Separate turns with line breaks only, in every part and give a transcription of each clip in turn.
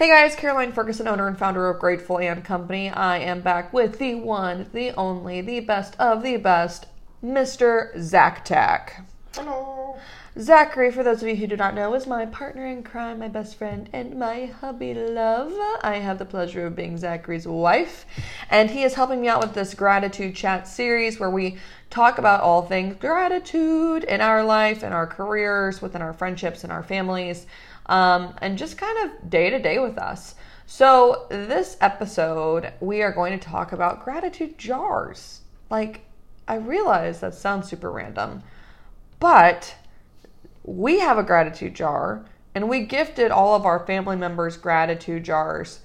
Hey guys, Caroline Ferguson, owner and founder of Grateful and Company. I am back with the one, the only, the best of the best, Mr. Zach Tack.
Hello.
Zachary, for those of you who do not know, is my partner in crime, my best friend, and my hubby love. I have the pleasure of being Zachary's wife, and he is helping me out with this gratitude chat series where we talk about all things gratitude in our life, in our careers, within our friendships, and our families um, and just kind of day to day with us. So, this episode, we are going to talk about gratitude jars. Like, I realize that sounds super random, but we have a gratitude jar and we gifted all of our family members gratitude jars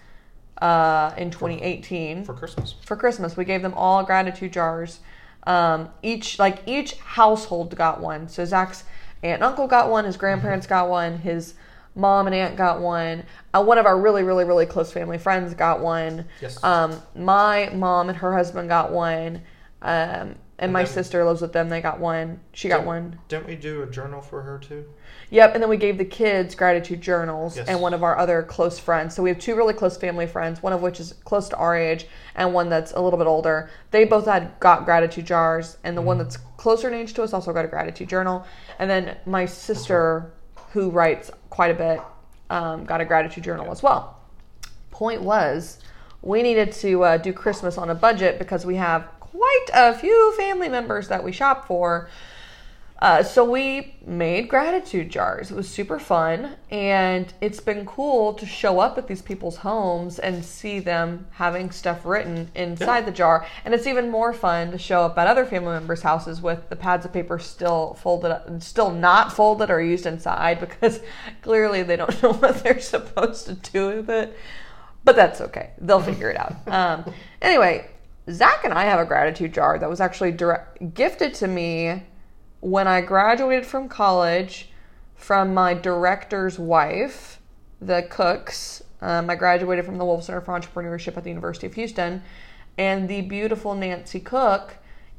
uh, in 2018
For Christmas.
for Christmas. We gave them all gratitude jars. Um, each like each household got one. So Zach's aunt and uncle got one. His grandparents got one. His mom and aunt got one. Uh, one of our really really really close family friends got one.
Yes.
Um, my mom and her husband got one. Um, and my
then-
sister lives with them. They got one. She got one.
Didn't we do a journal for her too?
Yep, and then we gave the kids gratitude journals
Yes.
and one of our other close friends. So we have two really close family friends, one of which is close to our age and one that's a little bit older. They both had got gratitude jars, and the one
Mm-hmm.
that's closer in age to us also got a gratitude journal. And then my sister, who writes quite a bit, um, got a gratitude journal as well. Point was, we needed to uh, do Christmas on a budget because we have quite a few family members that we shop for. Uh, so we made gratitude jars. It was super fun, and it's been cool to show up at these people's homes and see them having stuff written inside the jar. And it's even more fun to show up at other family members' houses with the pads of paper still folded, up, still not folded or used inside because clearly they don't know what they're supposed to do with it. But that's okay; they'll figure it out. Um, anyway, Zach and I have a gratitude jar that was actually direct, gifted to me when I graduated from college from my director's wife, the Cooks. Um, I graduated from the Wolff Center for Entrepreneurship at the University of Houston, and the beautiful Nancy Cook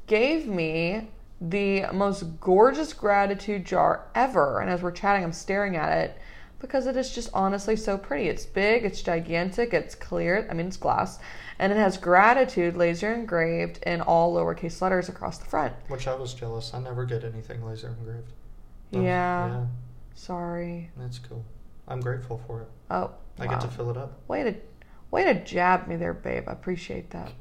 gave me the most gorgeous gratitude jar ever. And as we're chatting, I'm staring at it because it is just honestly so pretty. It's big, it's gigantic, it's clear. I mean, it's glass, and it has gratitude laser engraved in all lowercase letters across the front.
Which I was jealous. I never get anything laser engraved.
Yeah.
Yeah,
Sorry.
that's cool. I'm grateful for it.
Oh,
I
wow.
get to fill it up.
way to way to jab me there, babe. I appreciate that.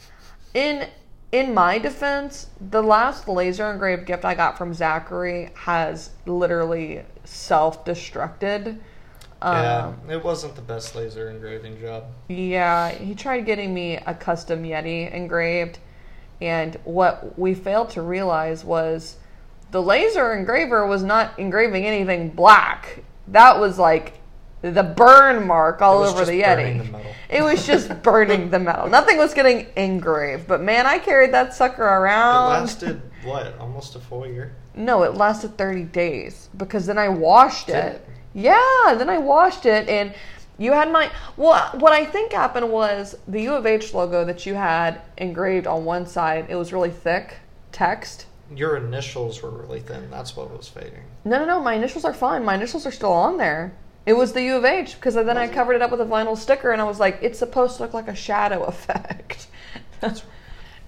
In in my defense, the last laser engraved gift I got from Zachary has literally self destructed.
yeah, um, it wasn't the best laser engraving job.
Yeah, he tried getting me a custom Yeti engraved, and what we failed to realize was the laser engraver was not engraving anything black. That was like the burn mark all
It was
over
just
the Yeti.
the metal.
It was just burning the metal. Nothing was getting engraved. But man, I carried that sucker around.
It lasted what? Almost a full year.
No, it lasted 30 days because then I washed
Did
it.
it?
Yeah, then I washed it and you had my well what I think happened was the U of H logo that you had engraved on one side, it was really thick text.
Your initials were really thin. That's what was fading.
No, no, no, my initials are fine. My initials are still on there. It was the U of H because then I covered it up with a vinyl sticker and I was like, it's supposed to look like a shadow effect.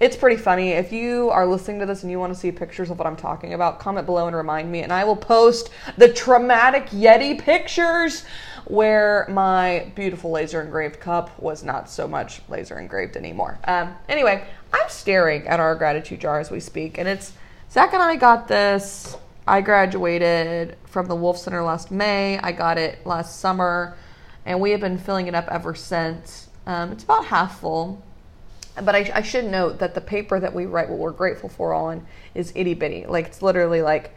it's pretty funny. If you are listening to this and you want to see pictures of what I'm talking about, comment below and remind me, and I will post the traumatic Yeti pictures where my beautiful laser engraved cup was not so much laser engraved anymore. Um, anyway, I'm staring at our gratitude jar as we speak, and it's Zach and I got this. I graduated from the Wolff Center last May. I got it last summer, and we have been filling it up ever since. Um, it's about half full. But I, I should note that the paper that we write what we're grateful for on is itty bitty. Like it's literally like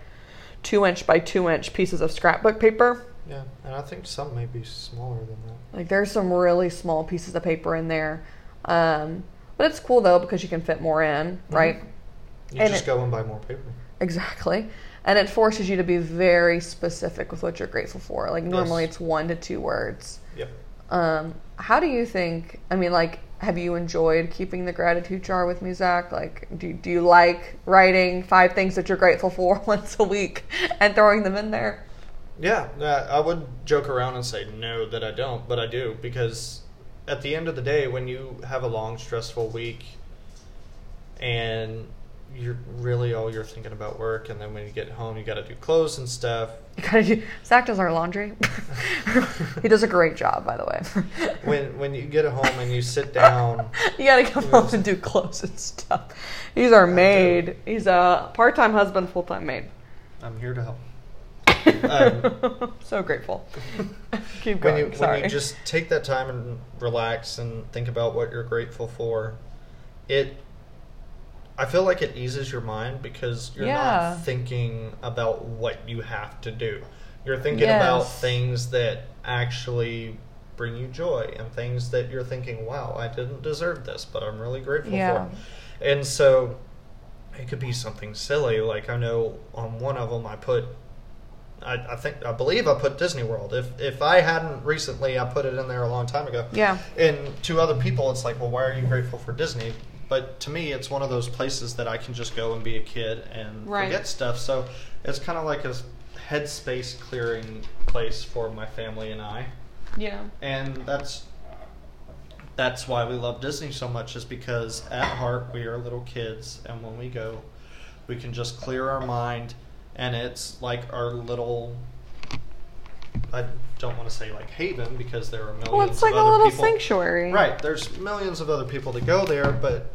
two inch by two inch pieces of scrapbook paper.
Yeah, and I think some may be smaller than that.
Like there's some really small pieces of paper in there. Um, but it's cool though because you can fit more in, right?
You
And
just
it-
go and buy more paper.
Exactly. And it forces you to be very specific with what you're grateful for. Like normally
Yes.
it's one to two words.
Yep.
Um, how do you think? I mean, like, have you enjoyed keeping the gratitude jar with me, Zach? Like, do do you like writing five things that you're grateful for once a week and throwing them in there?
Yeah, uh, I would joke around and say no that I don't, but I do because at the end of the day, when you have a long, stressful week and you're really all you're thinking about work, and then when you get home, you got to do clothes and stuff.
You gotta do, Zach does our laundry. he does a great job, by the way.
When when you get home and you sit down,
you gotta come home and do clothes and stuff. He's our maid. He's a part-time husband, full-time maid.
I'm here to help. Um,
so grateful. Keep going.
when you
Sorry.
when you just take that time and relax and think about what you're grateful for, it I feel like it eases your mind because you're
Yeah.
not thinking about what you have to do. You're thinking about things that actually bring you joy and things that you're thinking, "Wow, I didn't deserve this, but I'm really grateful
Yeah.
for." And so it could be something silly like I know on one of them I put I, I think I believe I put Disney World. If if I hadn't recently, I put it in there a long time ago.
Yeah.
And to other people, it's like, well, why are you grateful for Disney? But to me, it's one of those places that I can just go and be a kid and
Right.
forget stuff. So it's kind of like a headspace clearing place for my family and I,
yeah.
and that's that's why we love Disney so much. Is because at heart we are little kids, and when we go, we can just clear our mind, and it's like our little. I don't want to say like haven because there are millions
Well, it's like a little
people.
sanctuary.
Right. There's millions of other people that go there, but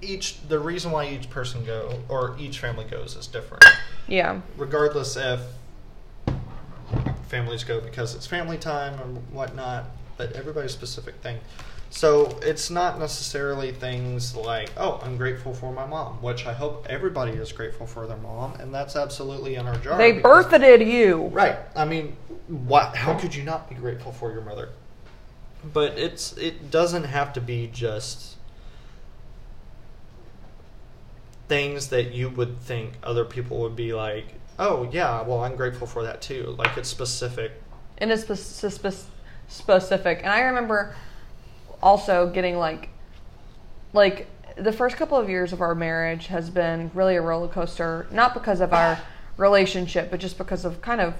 each the reason why each person go or each family goes is different.
Yeah.
Regardless if families go because it's family time and whatnot, but everybody's specific thing. So it's not necessarily things like, oh, I'm grateful for my mom, which I hope everybody is grateful for their mom, and that's absolutely in our jar.
They
because-
birthed you.
Right. I mean, what? How could you not be grateful for your mother? But it's it doesn't have to be just things that you would think other people would be like. Oh yeah, well I'm grateful for that too. Like it's specific.
and it's spe- spe- specific. And I remember also getting like, like the first couple of years of our marriage has been really a roller coaster. Not because of our relationship, but just because of kind of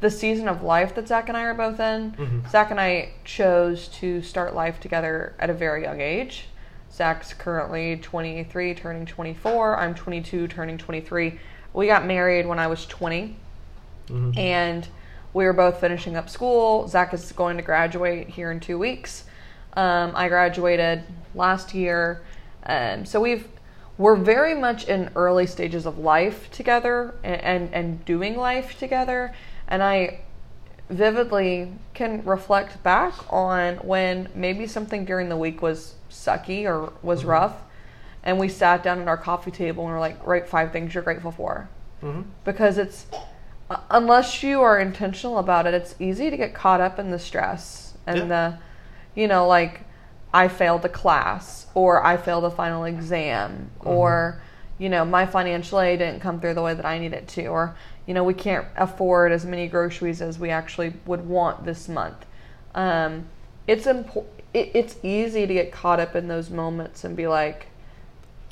the season of life that Zach and I are both in.
Mhm.
Zach and I chose to start life together at a very young age. Zach's currently 23, turning 24. I'm 22, turning 23. We got married when I was 20
Mhm.
and we were both finishing up school. Zach is going to graduate here in two weeks. Um, I graduated last year, um, so we've we're very much in early stages of life together and, and and doing life together. And I vividly can reflect back on when maybe something during the week was sucky or was rough, and we sat down at our coffee table and we're like, "Write five things you're grateful for."
Mhm.
because it's unless you are intentional about it it's easy to get caught up in the stress and
Yeah.
the you know like i failed a class or i failed a final exam or you know my financial aid didn't come through the way that i need it to or you know we can't afford as many groceries as we actually would want this month um, it's important it, it's easy to get caught up in those moments and be like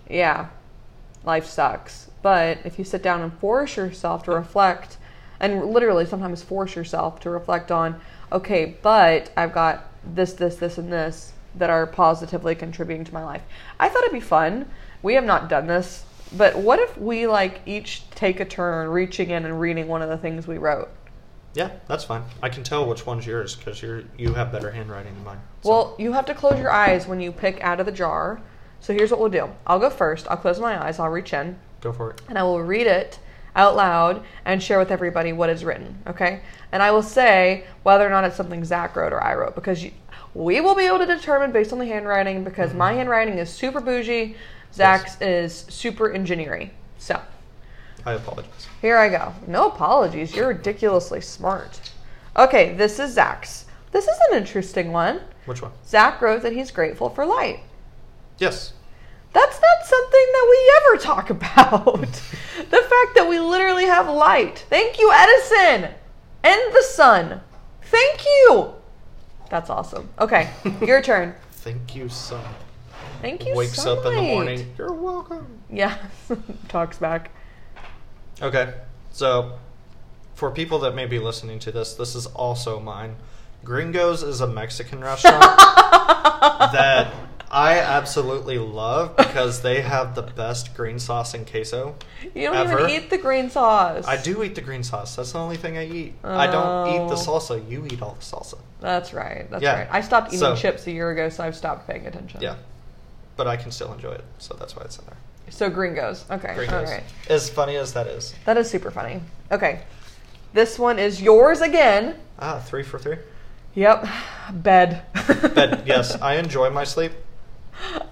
yeah life sucks. But if you sit down and force yourself to reflect, and literally sometimes force yourself to reflect on, okay, but I've got this, this, this, and this that are positively contributing to my life. I thought it'd be fun. We have not done this, but what if we like each take a turn reaching in and reading one of the things we wrote?
Yeah, that's fine. I can tell which one's yours because you're you have better handwriting than mine. So-
Well, you have to close your eyes when you pick out of the jar. So here's what we'll do. I'll go first. I'll close my eyes. I'll reach in.
go for it.
and I will read it out loud and share with everybody what is written. Okay, and I will say whether or not it's something Zach wrote or I wrote because you, we will be able to determine based on the handwriting because my mm-hmm. handwriting is super bougie, Zach's is super engineering. So
I apologize.
here I go. No apologies. You're ridiculously smart. Okay, this is Zach's. This is an interesting one.
Which one?
Zach wrote that he's grateful for light.
Yes.
That's not something that we ever talk about. The fact that we literally have light. Thank you, Edison! And the sun. Thank you! That's awesome. Okay, your turn.
Thank you, sun.
Thank you,
Wakes up in the morning. You're welcome.
Yeah, talks back.
Okay, so for people that may be listening to this, this is also mine. Gringos is a Mexican restaurant that I absolutely love because they have the best green sauce and queso.
You don't
Ever?
even eat the green sauce.
I do eat the green sauce. That's the only thing I eat. I don't eat the
Oh.
salsa. You eat all the salsa.
That's right. That's
Yeah.
right. I stopped eating
So-
chips a year ago, so I've stopped paying attention.
Yeah. But I can still enjoy it, so that's why it's in there.
So gringos. Okay.
Gringos.
All right.
As funny as that is.
That is super funny. Okay. This one is yours again.
Ah, three for three.
Yep. Bed.
Bed. yes, I enjoy my sleep.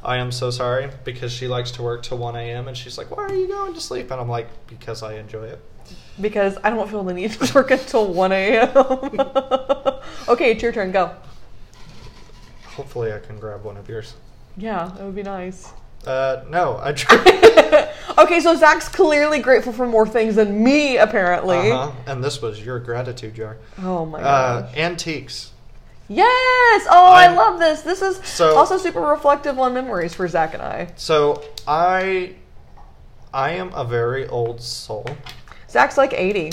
I am so sorry because she likes to work till 1 a.m. and she's like, Why are you going to sleep? And I'm like, Because I enjoy it.
because I don't feel the need to work until 1 a.m. okay, it's your turn. Go.
Hopefully, I can grab one of yours.
Yeah, that would be nice.
Uh, no, I tried.
Okay, so Zach's clearly grateful for more things than me, apparently.
uh-huh. And this was your gratitude jar.
Oh my
Uh, antiques.
Yes! Oh, I
I'm-
love this. This is
So-
also super reflective on memories for Zach and I.
So I, I am a very old soul,
Zach's like 80.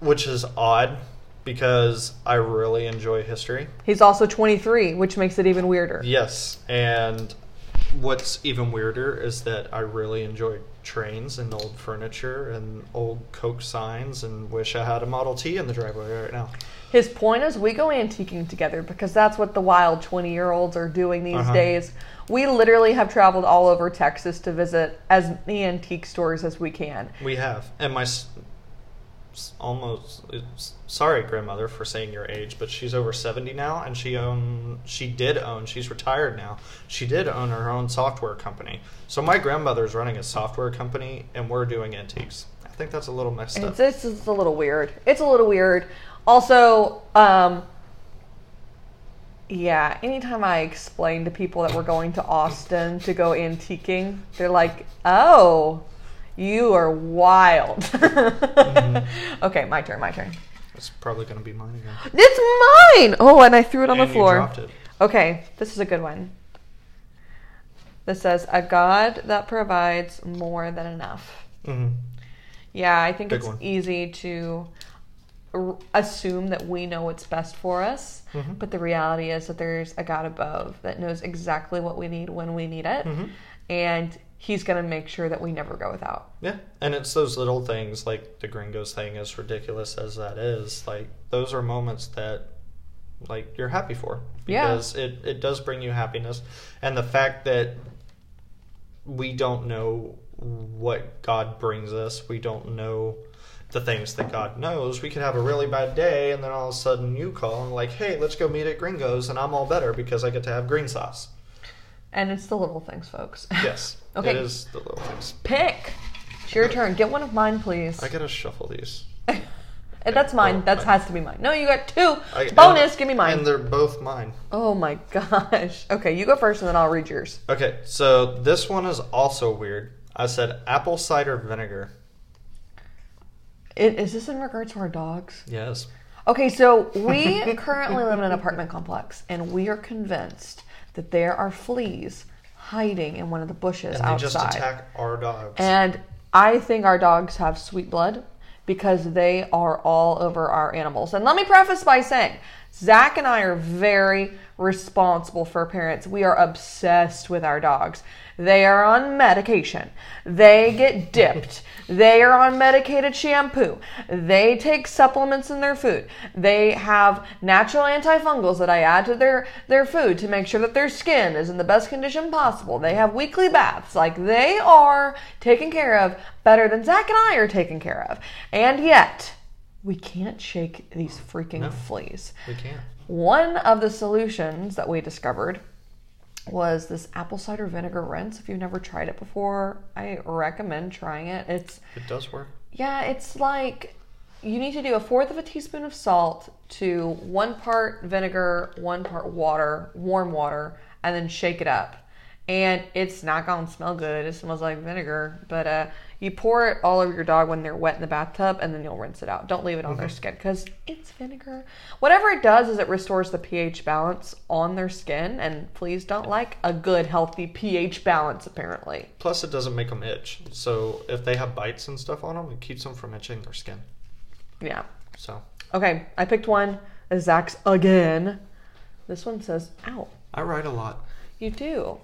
which is odd because I really enjoy history.
He's also 23, which makes it even weirder.
Yes, and what's even weirder is that I really enjoy trains and old furniture and old Coke signs and wish I had a Model T in the driveway right now.
His point is we go antiquing together because that's what the wild 20 year olds are doing these
Uh-huh.
days. We literally have traveled all over Texas to visit as many antique stores as we can.
We have, and my almost sorry grandmother for saying your age, but she's over seventy now, and she own she did own she's retired now. She did own her own software company. So my grandmother's running a software company, and we're doing antiques. I think that's a little messed up.
It's, it's, it's a little weird. It's a little weird. Also, um, yeah, anytime I explain to people that we're going to Austin to go antiquing, they're like, oh, you are wild.
Mm-hmm.
Okay, my turn, my turn.
It's probably going to be mine again.
It's mine! Oh, and I threw it on
and
the floor. Okay, this is a good one. This says, a God that provides more than enough.
hmm
Yeah, I think
Big
it's
one.
easy to assume that we know what's best for us,
Mhm.
but the reality is that there's a God above that knows exactly what we need when we need it,
Mhm.
and He's going to make sure that we never go without.
Yeah, and it's those little things like the Gringos thing, as ridiculous as that is. Like those are moments that, like, you're happy for
Yeah.
because it it does bring you happiness, and the fact that we don't know what God brings us, we don't know the things that God knows. We could have a really bad day, and then all of a sudden you call and like, hey, let's go meet at Gringos, and I'm all better because I get to have green sauce.
And it's the little things, folks.
Yes,
Okay.
it is the little things.
Pick. It's your turn. Get one of mine, please.
I gotta shuffle these.
And That's mine.
well,
That has to be mine. No, you got two.
I-
bonus. Give me mine.
And they're both mine.
Oh my gosh. Okay, you go first and then I'll read yours.
Okay, so this one is also weird. I said apple cider vinegar.
It, is this in regards to our dogs?
Yes.
Okay, so we currently live in an apartment complex and we are convinced that there are fleas hiding in one of the bushes
And they
outside.
just attack our dogs.
And I think our dogs have sweet blood because they are all over our animals. And let me preface by saying, Zach and I are very responsible for parents. We are obsessed with our dogs. They are on medication. They get dipped. they are on medicated shampoo. They take supplements in their food. They have natural antifungals that I add to their, their food to make sure that their skin is in the best condition possible. They have weekly baths. Like they are taken care of better than Zach and I are taken care of. And yet, we can't shake these freaking
No.
fleas.
we can't.
One of the solutions that we discovered was this apple cider vinegar rinse. If you've never tried it before, I recommend trying it. It's
It does work.
yeah, it's like you need to do a fourth of a teaspoon of salt to one part vinegar, one part water, warm water, and then shake it up. And it's not gonna smell good. It smells like vinegar, but uh, you pour it all over your dog when they're wet in the bathtub, and then you'll rinse it out. Don't leave it on their skin because it's vinegar. Whatever it does is it restores the pH balance on their skin, and fleas don't like a good, healthy pH balance. Apparently,
Plus, it doesn't make them itch. So if they have bites and stuff on them, it keeps them from itching their skin.
Yeah.
So
Okay, I picked one. Zach's again. This one says, ow.
I write a lot.
You do.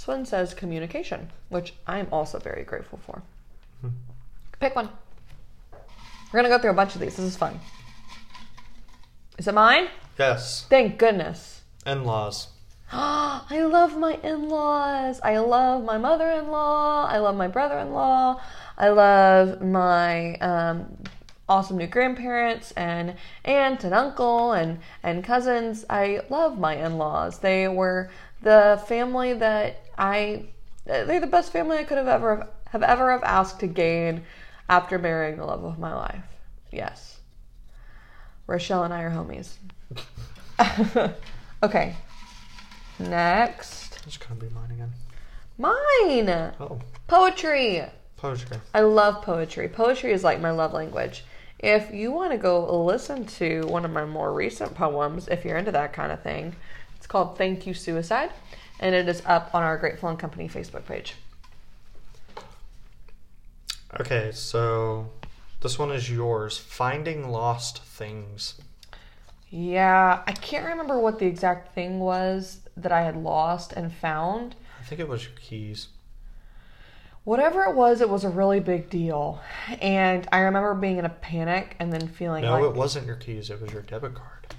This one says communication, which I'm also very grateful for. Pick one. We're going to go through a bunch of these. This is fun. Is it mine?
Yes.
Thank goodness.
In laws.
I love my in laws. I love my mother in law. I love my brother in law. I love my um, awesome new grandparents and aunt and uncle and, and cousins. I love my in laws. They were the family that I, they're the best family I could have ever have ever have asked to gain after marrying the love of my life. Yes. Rochelle and I are homies. okay. Next.
It's gonna be mine again.
Mine!
Oh,
Poetry!
poetry.
I love poetry. Poetry is like my love language. If you want to go listen to one of my more recent poems, if you're into that kind of thing, called Thank You Suicide, and it is up on our Grateful and Company Facebook page.
Okay, so this one is yours. Finding lost things.
Yeah, I can't remember what the exact thing was that I had lost and found.
I think it was your keys.
Whatever it was, it was a really big deal. And I remember being in a panic and then feeling
No,
like
it wasn't your keys. It was your debit card.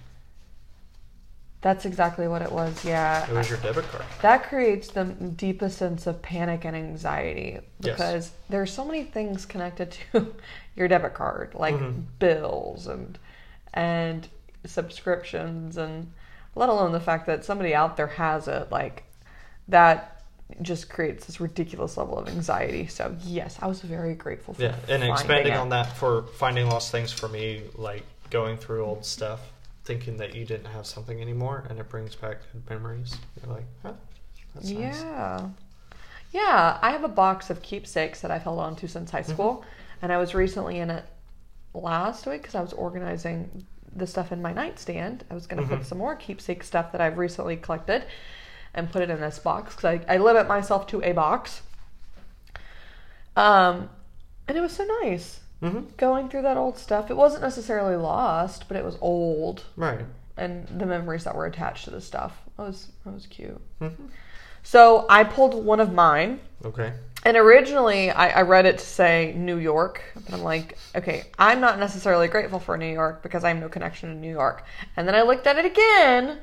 That's exactly what it was. Yeah.
It was your debit card.
that creates the deepest sense of panic and anxiety
Yes.
because there's so many things connected to your debit card like
Mhm.
bills and and subscriptions and let alone the fact that somebody out there has it like that just creates this ridiculous level of anxiety so yes i was very grateful for
Yeah, and expanding
it.
on that for finding lost things for me, like going through old stuff, thinking that you didn't have something anymore, and it brings back good memories. You're like, huh, that's nice.
Yeah. Yeah, I have a box of keepsakes that I've held on to since high school, and I was recently in it last week because I was organizing the stuff in my nightstand. I was going to put some more keepsake stuff that I've recently collected and put it in this box because I, I limit myself to a box. Um, and it was so nice
hmm
going through that old stuff. It wasn't necessarily lost, but it was old,
Right.
and the memories that were attached to the stuff. It was it was cute.
hmm
So I pulled one of mine,
Okay.
and originally I, I read it to say New York, but I'm like, okay, I'm not necessarily grateful for New York because I have no connection to New York. And then I looked at it again,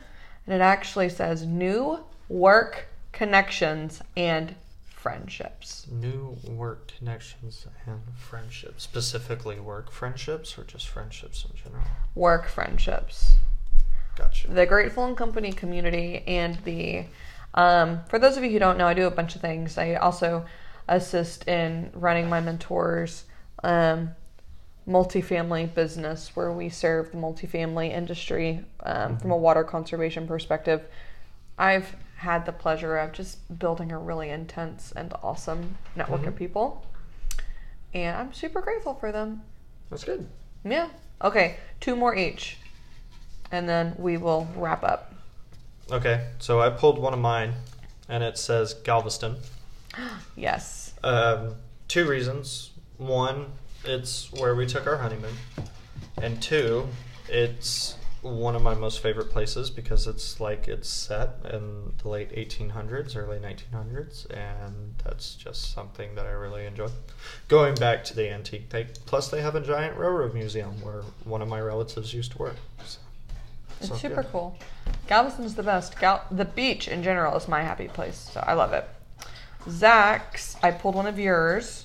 and it actually says New Work Connections and Friendships.
New work connections and friendships, specifically work friendships, or just friendships in general.
Work friendships.
Gotcha.
the Grateful and Company community and the um, for those of you who don't know, I do a bunch of things. I also assist in running my mentors um, multifamily business where we serve the multifamily industry um, from a water conservation perspective. I've had the pleasure of just building a really intense and awesome network of
Mhm.
people, and I'm super grateful for them.
That's good.
Yeah. Okay, two more each, and then we will wrap up.
Okay, so I pulled one of mine, and it says Galveston.
Yes.
Um, two reasons. One, it's where we took our honeymoon, and two, it's one of my most favorite places because it's like it's set in the late 1800s, early 1900s, and that's just something that I really enjoy. Going back to the antique, they, plus they have a giant railroad museum where one of my relatives used to work. So,
It's
so,
super
yeah.
cool. Galveston's the best. Gal- the beach in general is my happy place, so I love it. Zach's, I pulled one of yours.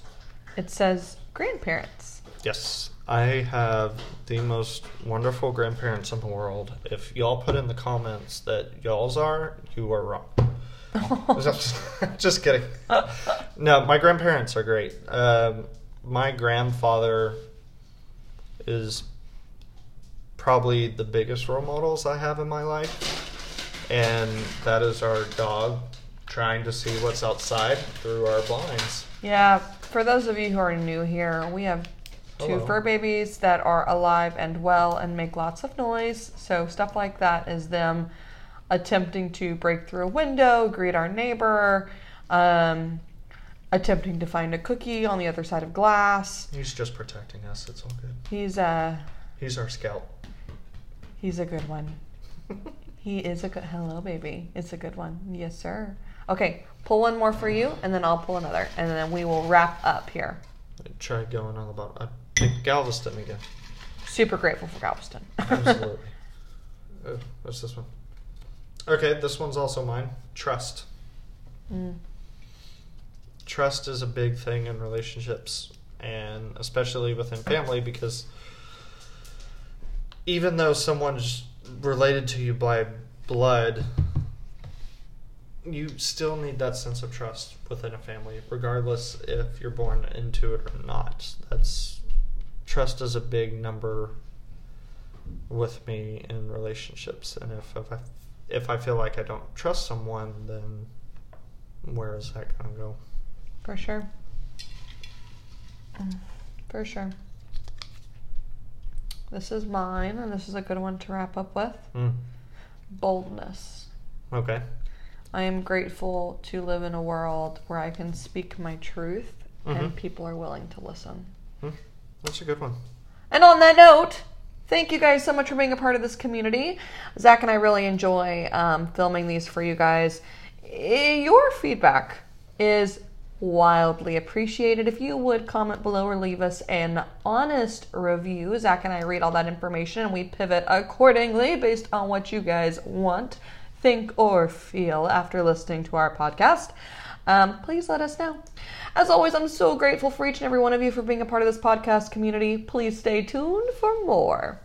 It says grandparents.
Yes, I have the most wonderful grandparents in the world. If y'all put in the comments that y'all's are, you are wrong. just, kidding. No, my grandparents are great. Um, my grandfather is probably the biggest role models I have in my life, and that is our dog trying to see what's outside through our blinds.
Yeah, for those of you who are new here, we have two
Hello.
fur babies that are alive and well and make lots of noise. So, stuff like that is them attempting to break through a window, greet our neighbor, um, attempting to find a cookie on the other side of glass.
He's just protecting us. It's all good.
He's uh
He's our scout.
he's a good one. He is a good hello baby. It's a good one. Yes, sir. Okay, pull one more for you and then I'll pull another and then we will wrap up here.
Try going on the bottom. I Galveston again.
Super grateful for Galveston.
Absolutely. oh, what's this one? Okay, this one's also mine. Trust.
Mm.
Trust is a big thing in relationships, and especially within family, because even though someone's related to you by blood, you still need that sense of trust within a family, regardless if you're born into it or not. That's trust is a big number with me in relationships, and if if I, if I feel like I don't trust someone, then where is that gonna go?
For sure. Mm, For sure. This is mine, and this is a good one to wrap up with.
Mm.
Boldness.
Okay.
I am grateful to live in a world where I can speak my truth and
Mhm.
people are willing to listen.
Mm. That's a good one.
And on that note, thank you guys so much for being a part of this community. Zach and I really enjoy um, filming these for you guys. Eh, Your feedback is wildly appreciated. If you would comment below or leave us an honest review, Zach and I read all that information and we pivot accordingly based on what you guys want, think, or feel after listening to our podcast. Um, please let us know. As always, I'm so grateful for each and every one of you for being a part of this podcast community. Please stay tuned for more.